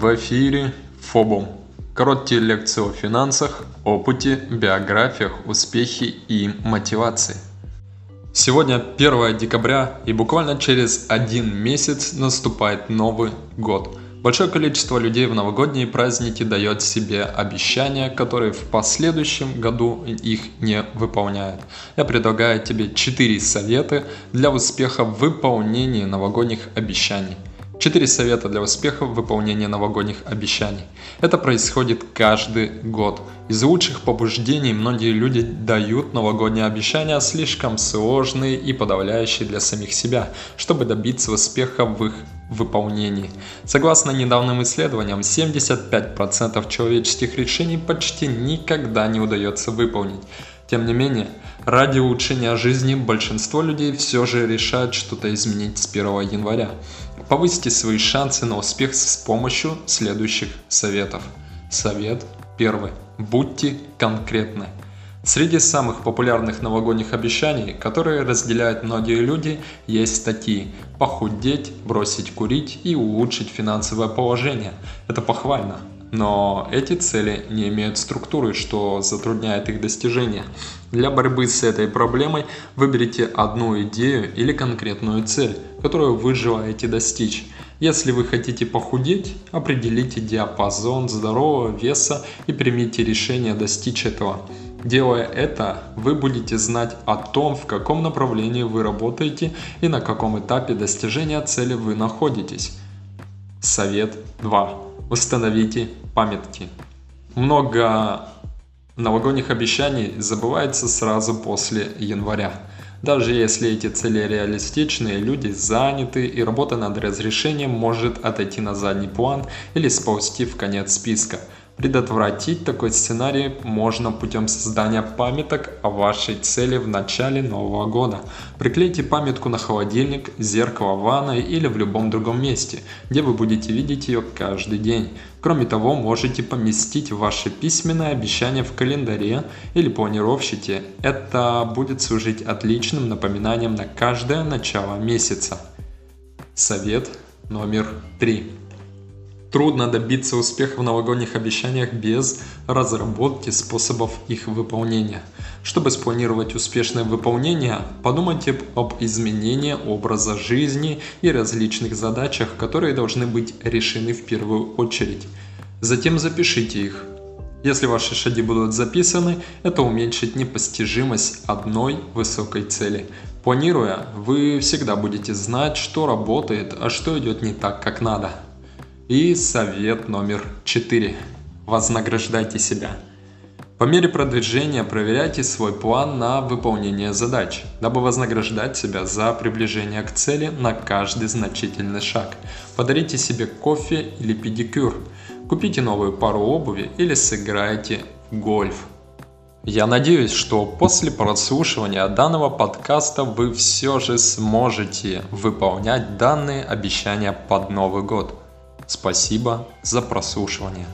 В эфире ФОБОМ. Короткие лекции о финансах, опыте, биографиях, успехе и мотивации. Сегодня 1 декабря и буквально через один месяц наступает Новый год. Большое количество людей в новогодние праздники дает себе обещания, которые в последующем году их не выполняют. Я предлагаю тебе 4 совета для успеха в выполнении новогодних обещаний. Четыре совета для успеха в выполнении новогодних обещаний. Это происходит каждый год. Из лучших побуждений многие люди дают новогодние обещания слишком сложные и подавляющие для самих себя, чтобы добиться успеха в их выполнении. Согласно недавним исследованиям, 75% человеческих решений почти никогда не удается выполнить. Тем не менее, ради улучшения жизни большинство людей все же решают что-то изменить с 1 января. Повысьте свои шансы на успех с помощью следующих советов. Совет первый. Будьте конкретны. Среди самых популярных новогодних обещаний, которые разделяют многие люди, есть такие «похудеть», «бросить курить» и «улучшить финансовое положение». Это похвально, но эти цели не имеют структуры, что затрудняет их достижение. Для борьбы с этой проблемой выберите одну идею или конкретную цель, которую вы желаете достичь. Если вы хотите похудеть, определите диапазон здорового веса и примите решение достичь этого. Делая это, вы будете знать о том, в каком направлении вы работаете и на каком этапе достижения цели вы находитесь. Совет 2. Установите памятки. Много новогодних обещаний забывается сразу после января. Даже если эти цели реалистичные, люди заняты и работа над разрешением может отойти на задний план или сползти в конец списка – Предотвратить такой сценарий можно путем создания памяток о вашей цели в начале нового года. Приклейте памятку на холодильник, зеркало в ванной или в любом другом месте, где вы будете видеть ее каждый день. Кроме того, можете поместить ваше письменное обещание в календаре или планировщике. Это будет служить отличным напоминанием на каждое начало месяца. Совет номер три. Трудно добиться успеха в новогодних обещаниях без разработки способов их выполнения. Чтобы спланировать успешное выполнение, подумайте об изменении образа жизни и различных задачах, которые должны быть решены в первую очередь. Затем запишите их. Если ваши шаги будут записаны, это уменьшит непостижимость одной высокой цели. Планируя, вы всегда будете знать, что работает, а что идет не так, как надо. И совет номер 4. Вознаграждайте себя. По мере продвижения проверяйте свой план на выполнение задач, дабы вознаграждать себя за приближение к цели на каждый значительный шаг. Подарите себе кофе или педикюр, купите новую пару обуви или сыграйте в гольф. Я надеюсь, что после прослушивания данного подкаста вы все же сможете выполнять данные обещания под Новый год. Спасибо за прослушивание.